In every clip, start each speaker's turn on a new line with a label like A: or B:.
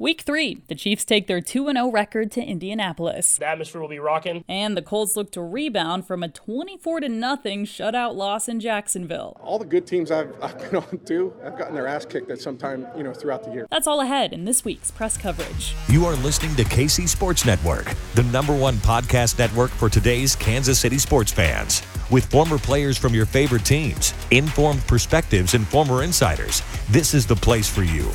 A: Week three, the Chiefs take their 2 0 record to Indianapolis.
B: The atmosphere will be rocking.
A: And the Colts look to rebound from a 24 0 shutout loss in Jacksonville.
C: All the good teams I've, I've been on too, I've gotten their ass kicked at some time, you know, throughout the year.
A: That's all ahead in this week's press coverage.
D: You are listening to KC Sports Network, the number one podcast network for today's Kansas City sports fans. With former players from your favorite teams, informed perspectives, and former insiders, this is the place for you.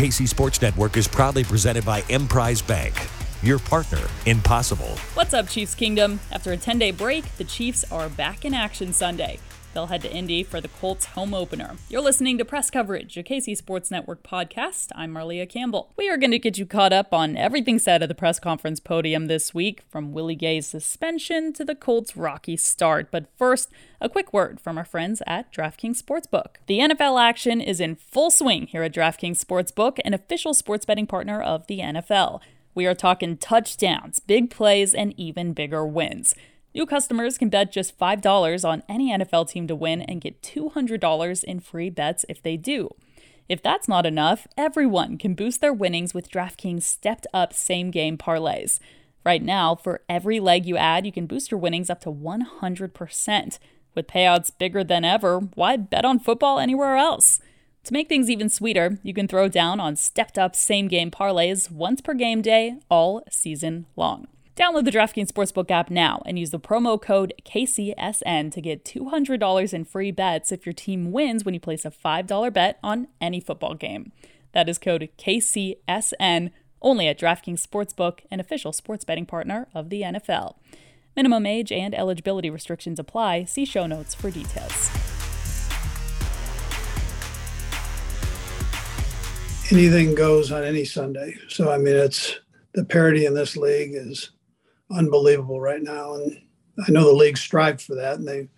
D: KC Sports Network is proudly presented by Emprise Bank, your partner in possible.
A: What's up, Chiefs Kingdom? After a 10 day break, the Chiefs are back in action Sunday. They'll head to Indy for the Colts home opener. You're listening to Press Coverage, a KC Sports Network podcast. I'm Marlia Campbell. We are going to get you caught up on everything said at the press conference podium this week, from Willie Gay's suspension to the Colts' rocky start. But first, a quick word from our friends at DraftKings Sportsbook. The NFL action is in full swing here at DraftKings Sportsbook, an official sports betting partner of the NFL. We are talking touchdowns, big plays, and even bigger wins. New customers can bet just $5 on any NFL team to win and get $200 in free bets if they do. If that's not enough, everyone can boost their winnings with DraftKings stepped up same game parlays. Right now, for every leg you add, you can boost your winnings up to 100%. With payouts bigger than ever, why bet on football anywhere else? To make things even sweeter, you can throw down on stepped up same game parlays once per game day all season long. Download the DraftKings Sportsbook app now and use the promo code KCSN to get $200 in free bets if your team wins when you place a $5 bet on any football game. That is code KCSN only at DraftKings Sportsbook, an official sports betting partner of the NFL. Minimum age and eligibility restrictions apply. See show notes for details.
E: Anything goes on any Sunday. So, I mean, it's the parity in this league is unbelievable right now. And I know the league strive for that, and they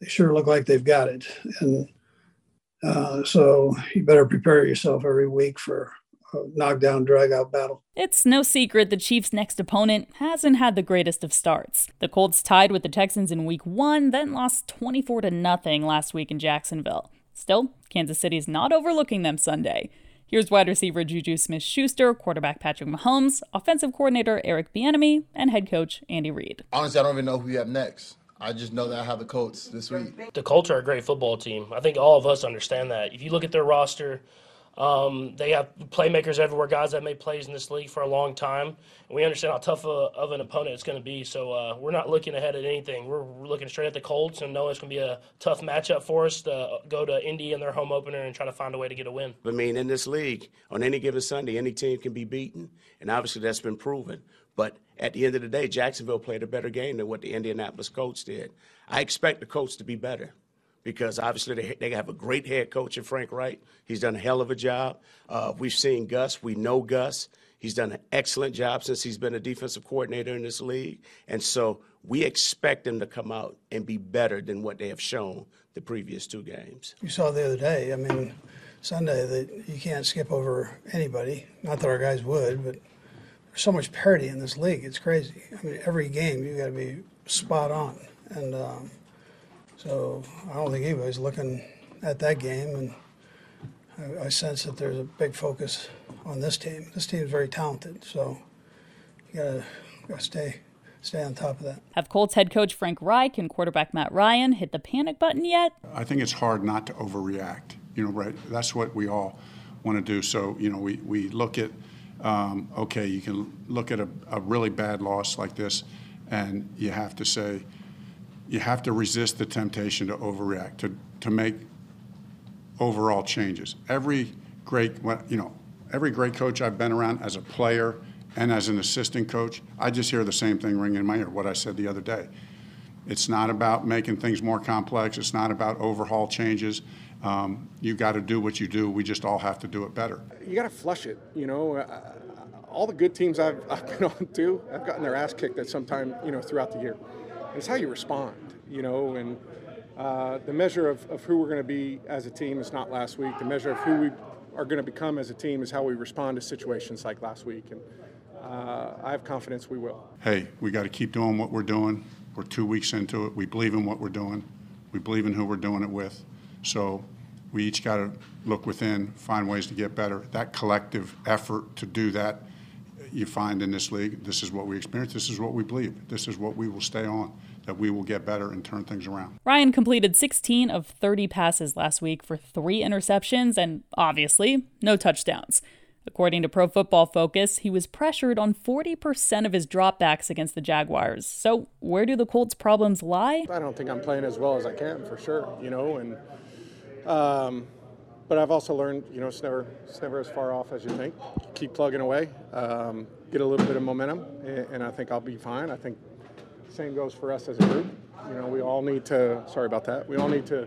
E: they sure look like they've got it. And uh, so you better prepare yourself every week for a knockdown, drag out battle.
A: It's no secret the Chiefs' next opponent hasn't had the greatest of starts. The Colts tied with the Texans in week one, then lost 24 to nothing last week in Jacksonville. Still, Kansas City's not overlooking them Sunday. Here's wide receiver Juju Smith Schuster, quarterback Patrick Mahomes, offensive coordinator Eric Bieniemy, and head coach Andy Reid.
F: Honestly, I don't even know who we have next. I just know that I have the Colts this week.
B: The Colts are a great football team. I think all of us understand that. If you look at their roster, um, they have playmakers everywhere, guys that made plays in this league for a long time. We understand how tough a, of an opponent it's going to be. So uh, we're not looking ahead at anything. We're, we're looking straight at the Colts and know it's going to be a tough matchup for us to go to Indy in their home opener and try to find a way to get a win.
G: I mean, in this league, on any given Sunday, any team can be beaten, and obviously that's been proven. But at the end of the day, Jacksonville played a better game than what the Indianapolis Colts did. I expect the Colts to be better because obviously they, they have a great head coach in Frank Reich. He's done a hell of a job. Uh, we've seen Gus. We know Gus. He's done an excellent job since he's been a defensive coordinator in this league. And so we expect him to come out and be better than what they have shown the previous two games.
E: You saw the other day, I mean, Sunday, that you can't skip over anybody. Not that our guys would, but there's so much parity in this league. It's crazy. I mean, every game you've got to be spot on. And, um, so I don't think anybody's looking at that game, and I, I sense that there's a big focus on this team. This team is very talented, so you gotta, gotta stay stay on top of that.
A: Have Colts head coach Frank Reich and quarterback Matt Ryan hit the panic button yet?
H: I think it's hard not to overreact. You know, right? That's what we all want to do. So, you know, we, we look at, um, okay, you can look at a, a really bad loss like this, and you have to say, you have to resist the temptation to overreact, to, to make overall changes. Every great, you know, every great coach I've been around as a player and as an assistant coach, I just hear the same thing ringing in my ear, what I said the other day. It's not about making things more complex. It's not about overhaul changes. Um, you got to do what you do. We just all have to do it better.
C: You got to flush it. You know, uh, all the good teams I've, I've been on too, I've gotten their ass kicked at some time, you know, throughout the year. It's how you respond, you know, and uh, the measure of, of who we're going to be as a team is not last week. The measure of who we are going to become as a team is how we respond to situations like last week. And uh, I have confidence we will.
H: Hey, we got to keep doing what we're doing. We're two weeks into it. We believe in what we're doing. We believe in who we're doing it with. So we each got to look within, find ways to get better. That collective effort to do that, you find in this league, this is what we experience, this is what we believe, this is what we will stay on, that we will get better and turn things around.
A: Ryan completed 16 of 30 passes last week for three interceptions and, obviously, no touchdowns. According to Pro Football Focus, he was pressured on 40% of his dropbacks against the Jaguars. So, where do the Colts' problems lie?
C: I don't think I'm playing as well as I can, for sure, you know, and um, but I've also learned, you know, it's never it's never as far off as you think. Keep plugging away, um, get a little bit of momentum, and, and I think I'll be fine. I think same goes for us as a group. You know, we all need to. Sorry about that. We all need to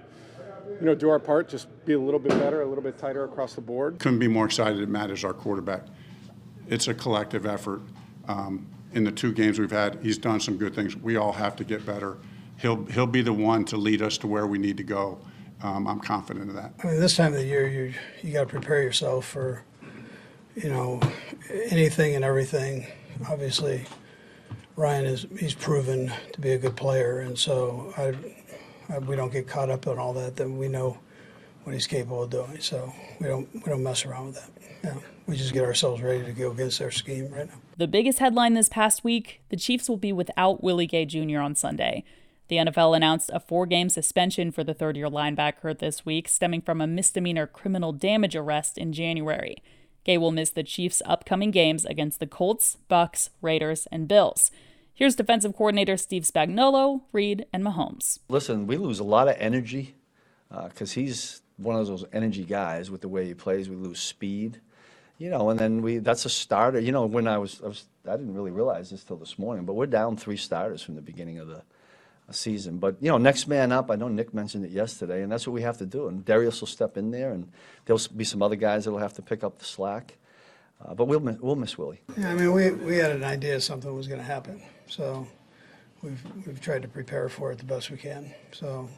C: you know, do our part, just be a little bit better, a little bit tighter across the board.
H: Couldn't be more excited Matt is our quarterback. It's a collective effort. Um, in the two games we've had, he's done some good things. We all have to get better. He'll he'll be the one to lead us to where we need to go. Um, I'm confident of that.
E: I mean, this time of the year, you you got to prepare yourself for, you know, anything and everything. Obviously, Ryan is he's proven to be a good player, and so I uh, we don't get caught up in all that. Then we know what he's capable of doing. So we don't we don't mess around with that. Yeah, we just get ourselves ready to go against their scheme right now.
A: The biggest headline this past week: the Chiefs will be without Willie Gay Jr. on Sunday. The NFL announced a four game suspension for the third year linebacker this week, stemming from a misdemeanor criminal damage arrest in January. Gay will miss the Chiefs' upcoming games against the Colts, Bucks, Raiders, and Bills. Here's defensive coordinator Steve Spagnuolo, Reid, and Mahomes.
I: Listen, we lose a lot of energy because uh, he's one of those energy guys with the way he plays. We lose speed, you know, and then we that's a starter. You know, when I was, I was I didn't really realize this till this morning, but we're down three starters from the beginning of the season. But you know, next man up. I know Nick mentioned it yesterday, and that's what we have to do. And Darius will step in there, and there'll be some other guys that'll have to pick up the slack. Uh, but we'll miss, we'll miss Willie.
E: Yeah, I mean, we we had an idea something was going to happen. So we've we've tried to prepare for it the best we can. So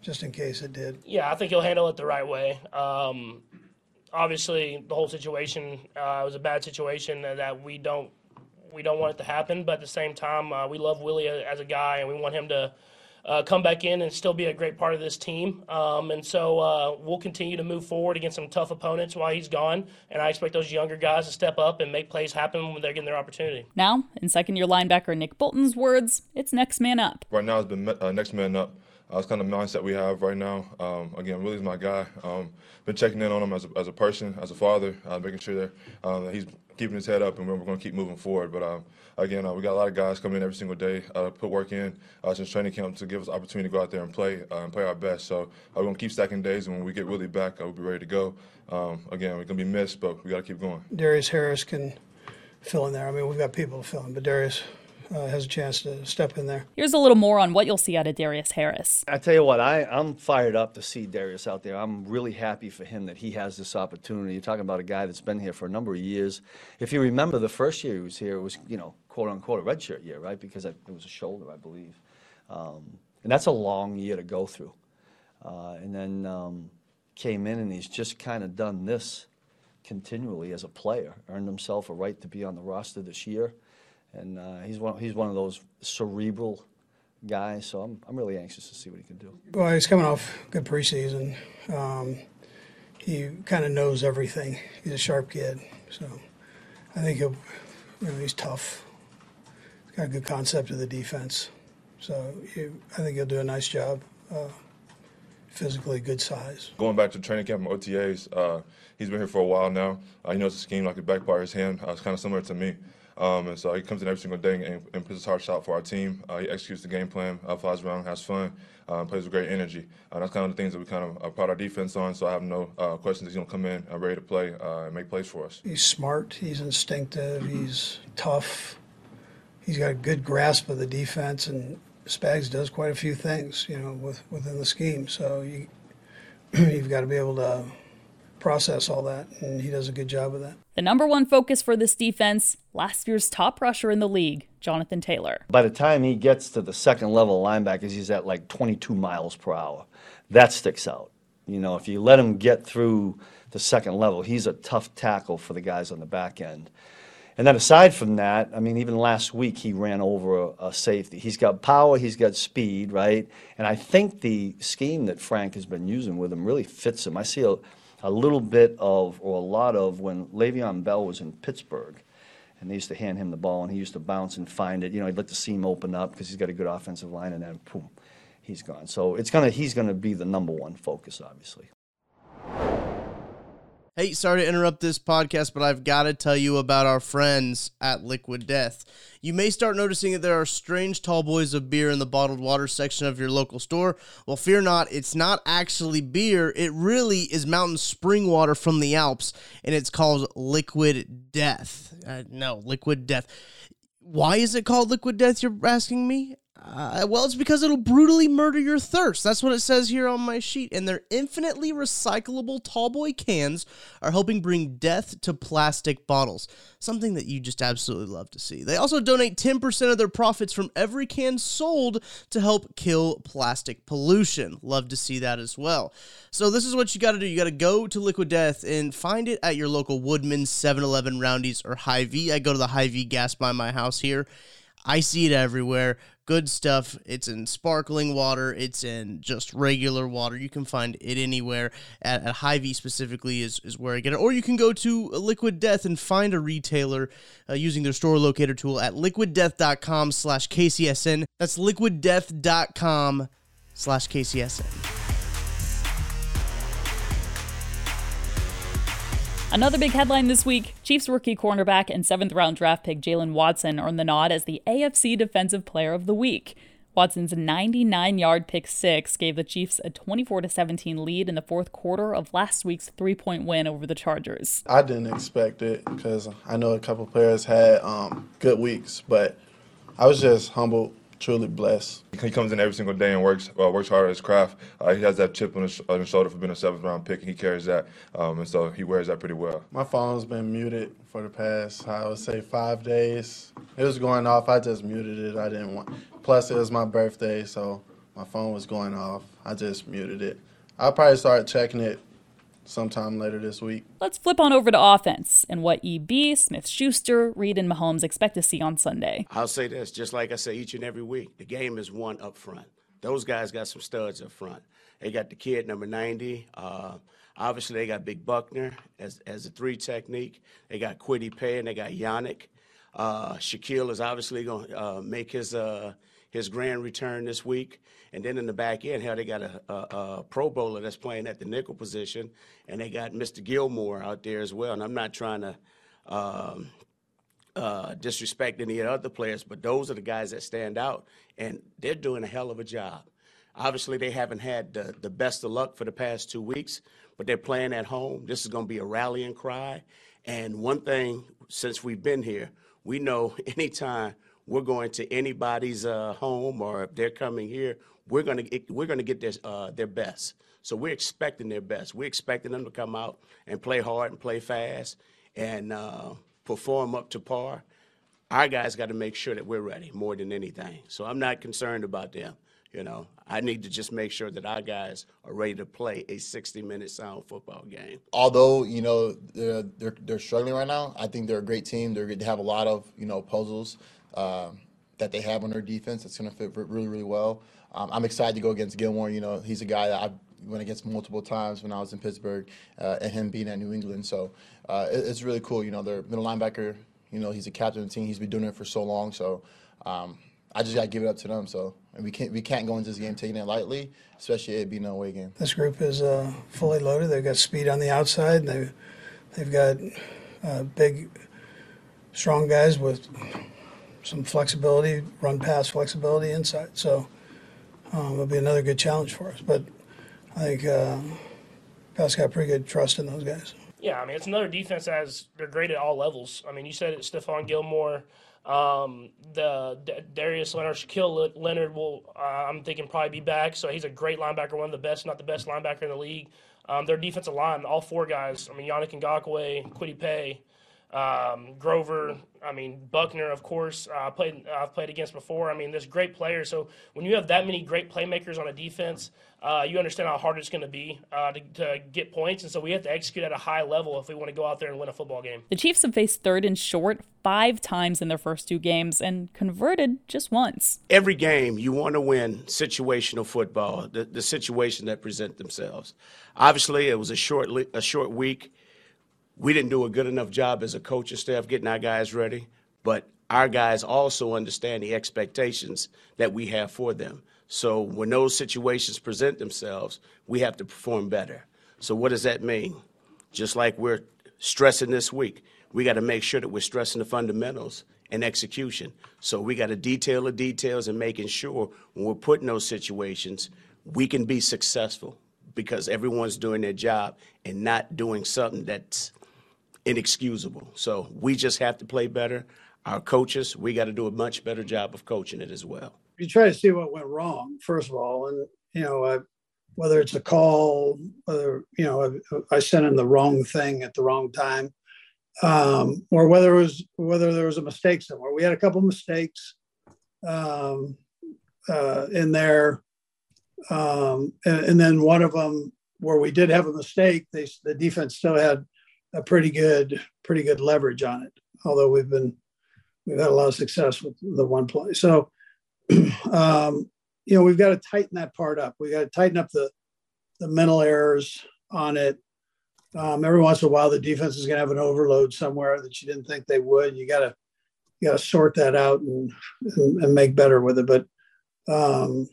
E: just in case it did.
B: Yeah, I think he'll handle it the right way. Um, obviously, the whole situation uh, was a bad situation that we don't we don't want it to happen. But at the same time, uh, we love Willie as a guy, and we want him to uh, come back in and still be a great part of this team. Um, and so uh, we'll continue to move forward against some tough opponents while he's gone. And I expect those younger guys to step up and make plays happen when they're getting their opportunity.
A: Now, in second year linebacker Nick Bolton's words, it's next man up.
J: Right now, it's been uh, next man up. Uh, it's kind of mindset we have right now. Um, again, Willie's my guy. Um, been checking in on him as a, as a person, as a father, uh, making sure that uh, he's keeping his head up, and we're, going to keep moving forward. But uh, again, uh, we got a lot of guys coming in every single day, uh, put work in uh, since training camp to give us opportunity to go out there and play uh, and play our best. So uh, we're going to keep stacking days, and when we get really back, we'll be ready to go. Um, again, we're going to be missed, but we got to keep going.
E: Darius Harris can fill in there. I mean, we've got people to fill in, but Darius uh, has a chance to step in there.
A: Here's a little more on what you'll see out of Darius Harris.
I: I tell you what, I, I'm fired up to see Darius out there. I'm really happy for him that he has this opportunity. You're talking about a guy that's been here for a number of years. If you remember, the first year he was here, it was, you know, quote unquote, a redshirt year, right? Because it was a shoulder, I believe. Um, and that's a long year to go through. Uh, and then um, came in and he's just kind of done this continually as a player, earned himself a right to be on the roster this year and uh, he's one he's one of those cerebral guys. So I'm I'm really anxious to see what he can do.
E: Well, he's coming off good preseason. Um, he kind of knows everything. He's a sharp kid, so I think he'll. You know, he's tough. He's got a good concept of the defense. So you, I think he'll do a nice job. Uh, physically, good size.
J: Going back to training camp and OTAs, uh, he's been here for a while now. Uh, he knows the scheme like the back part of his hand. Uh, it's kind of similar to me. Um, and so he comes in every single day and, and puts his heart out for our team. Uh, he executes the game plan, uh, flies around, has fun, uh, plays with great energy. Uh, that's kind of the things that we kind of pride our defense on. So I have no uh, questions. He's going to come in uh, ready to play uh, and make plays for us.
E: He's smart. He's instinctive. He's tough. He's got a good grasp of the defense, and Spags does quite a few things, you know, with, within the scheme. So you, you've got to be able to process all that, and he does a good job of that.
A: The number one focus for this defense, last year's top rusher in the league, Jonathan Taylor.
I: By the time he gets to the second level linebackers, he's at like 22 miles per hour. That sticks out. You know, if you let him get through the second level, he's a tough tackle for the guys on the back end. And then aside from that, I mean, even last week he ran over a, a, safety. He's got power, he's got speed, right? And I think the scheme that Frank has been using with him really fits him. I see a, a little bit of, or a lot of, when Le'Veon Bell was in Pittsburgh, and they used to hand him the ball, and he used to bounce and find it. You know, he'd let the seam open up because he's got a good offensive line, and then boom, he's gone. So it's gonna, he's gonna be the number one focus, obviously.
K: Hey, sorry to interrupt this podcast, but I've got to tell you about our friends at Liquid Death. You may start noticing that there are strange tall boys of beer in the bottled water section of your local store. Well, fear not, it's not actually beer. It really is mountain spring water from the Alps, and it's called Liquid Death. Uh, no, Liquid Death. Why is it called Liquid Death, you're asking me? Uh, well, it's because it'll brutally murder your thirst. That's what it says here on my sheet. And their infinitely recyclable tallboy cans are helping bring death to plastic bottles. Something that you just absolutely love to see. They also donate 10% of their profits from every can sold to help kill plastic pollution. Love to see that as well. So, this is what you got to do you got to go to Liquid Death and find it at your local Woodman, 7 Eleven, Roundy's, or Hy-Vee. I go to the Hy-Vee gas by my house here. I see it everywhere. Good stuff. It's in sparkling water. It's in just regular water. You can find it anywhere. At, at Hy-Vee specifically is, is where I get it. Or you can go to Liquid Death and find a retailer uh, using their store locator tool at liquiddeath.com slash KCSN. That's liquiddeath.com slash KCSN.
A: Another big headline this week Chiefs rookie cornerback and seventh round draft pick Jaylen Watson earned the nod as the AFC Defensive Player of the Week. Watson's 99 yard pick six gave the Chiefs a 24 17 lead in the fourth quarter of last week's three point win over the Chargers.
L: I didn't expect it because I know a couple players had um, good weeks, but I was just humbled truly blessed.
J: He comes in every single day and works uh, works hard at his craft. Uh, he has that chip on his, on his, shoulder for being a seventh round pick, and he carries that, um, and so he wears that pretty well.
L: My phone's been muted for the past, I would say, five days. It was going off. I just muted it. I didn't want. Plus, it was my birthday, so my phone was going off. I just muted it. I'll probably start checking it sometime later this week.
A: Let's flip on over to offense and what EB, Smith Schuster, Reid, and Mahomes expect to see on Sunday.
G: I'll say this, just like I say each and every week, the game is won up front. Those guys got some studs up front. They got the kid number 90. Uh, obviously, they got Big Buckner as, as a three technique. They got Kwity Paye and they got Yannick. Uh, Shaquille is obviously going to uh, make his uh, his grand return this week. And then in the back end, hell, they got a, a, a, Pro Bowler that's playing at the nickel position, and they got Mr. Gilmore out there as well. And I'm not trying to um, uh, disrespect any of the other players, but those are the guys that stand out, and they're doing a hell of a job. Obviously, they haven't had the, the best of luck for the past two weeks, but they're playing at home. This is going to be a rallying cry. And one thing, since we've been here, we know anytime we're going to anybody's uh, home or if they're coming here, we're going to we're going to get their uh, their best. So we're expecting their best. We're expecting them to come out and play hard and play fast and uh, perform up to par. Our guys got to make sure that we're ready more than anything. So I'm not concerned about them. You know, I need to just make sure that our guys are ready to play a 60-minute sound football game.
F: Although you know they're, they're, they're struggling right now, I think they're a great team. They're, they have a lot of you know puzzles uh, that they have on their defense. That's going to fit really really well. Um, I'm excited to go against Gilmore. You know, he's a guy that I went against multiple times when I was in Pittsburgh, uh, and him being at New England. So uh, it, it's really cool. You know, their middle linebacker. You know, he's a captain of the team. He's been doing it for so long. So um, I just got to give it up to them. So and we can't we can't go into this game taking it lightly, especially it being an away game.
E: This group is uh, fully loaded. They've got speed on the outside. They've they've got uh, big, strong guys with some flexibility, run pass flexibility inside. So um, it'll be another good challenge for us. But I think uh, Pat's got pretty good trust in those guys.
B: Yeah, I mean it's another defense as they're great at all levels. I mean you said it, Stephon Gilmore, um, the D- Darius Leonard, Shaquille Leonard will uh, I'm thinking probably be back. So he's a great linebacker, one of the best, not the best linebacker in the league. Um, their defensive line, all four guys. I mean Yannick Ngakoue, Kwity Paye, um, Grover, I mean Buckner, of course. Uh, played I've played against before. I mean, there's great players. So when you have that many great playmakers on a defense, uh, you understand how hard it's going to be uh, to, to get points, and so we have to execute at a high level if we want to go out there and win a football game.
A: The Chiefs have faced third and short five times in their first two games and converted just once.
G: Every game you want to win situational football, the, the situation that present themselves. Obviously, it was a short a short week we didn't do a good enough job as a coaching staff getting our guys ready, but our guys also understand the expectations that we have for them. So when those situations present themselves, we have to perform better. So what does that mean? Just like we're stressing this week, we got to make sure that we're stressing the fundamentals and execution. So we got to detail the details and making sure when we're put in those situations, we can be successful because everyone's doing their job and not doing something that's inexcusable. So we just have to play better. Our coaches, we got to do a much better job of coaching it as well.
E: You try to see what went wrong, first of all, and you know, whether it's a call, whether you know, I, I sent in the wrong thing at the wrong time, um, or whether it was whether there was a mistake somewhere. We had a couple mistakes um, uh, in there, um, and, and, then one of them where we did have a mistake, they, the defense still had a pretty good pretty good leverage on it. Although we've been we've had a lot of success with the one play. So um, you know we've got to tighten that part up. We got to tighten up the the mental errors on it. Um, every once in a while, the defense is going to have an overload somewhere that you didn't think they would. You got to you got to sort that out and, and, and make better with it. But um,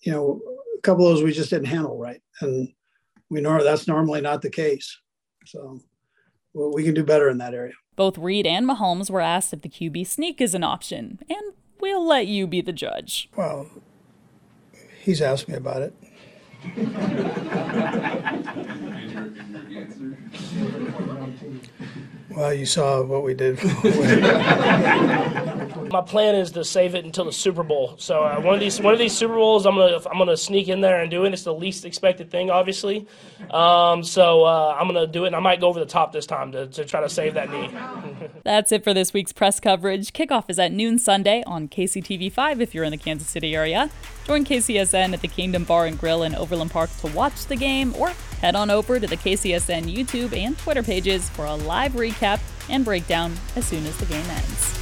E: you know, a couple of those we just didn't handle right, and we know that's normally not the case. So we can do better in that area.
A: Both Reid and Mahomes were asked if the QB sneak is an option, and we'll let you be the judge.
E: Well, he's asked me about it. well, you saw what we did.
B: My plan is to save it until the Super Bowl. So uh, one of these one of these Super Bowls, I'm gonna I'm gonna sneak in there and do it. It's the least expected thing, obviously. Um, so uh, I'm gonna do it, and I might go over the top this time to, to try to save that knee.
A: That's it for this week's press coverage. Kickoff is at noon Sunday on KCTV5 if you're in the Kansas City area. Join KCSN at the Kingdom Bar and Grill in Overland Park to watch the game, or head on over to the KCSN YouTube and Twitter pages for a live recap and breakdown as soon as the game ends.